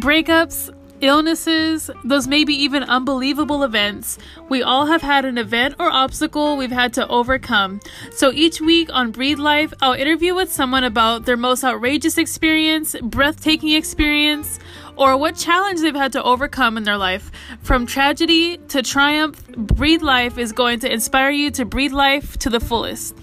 breakups, illnesses, those maybe even unbelievable events. We all have had an event or obstacle we've had to overcome. So each week on Breathe Life, I'll interview with someone about their most outrageous experience, breathtaking experience, or what challenge they've had to overcome in their life. From tragedy to triumph, Breathe Life is going to inspire you to breathe life to the fullest.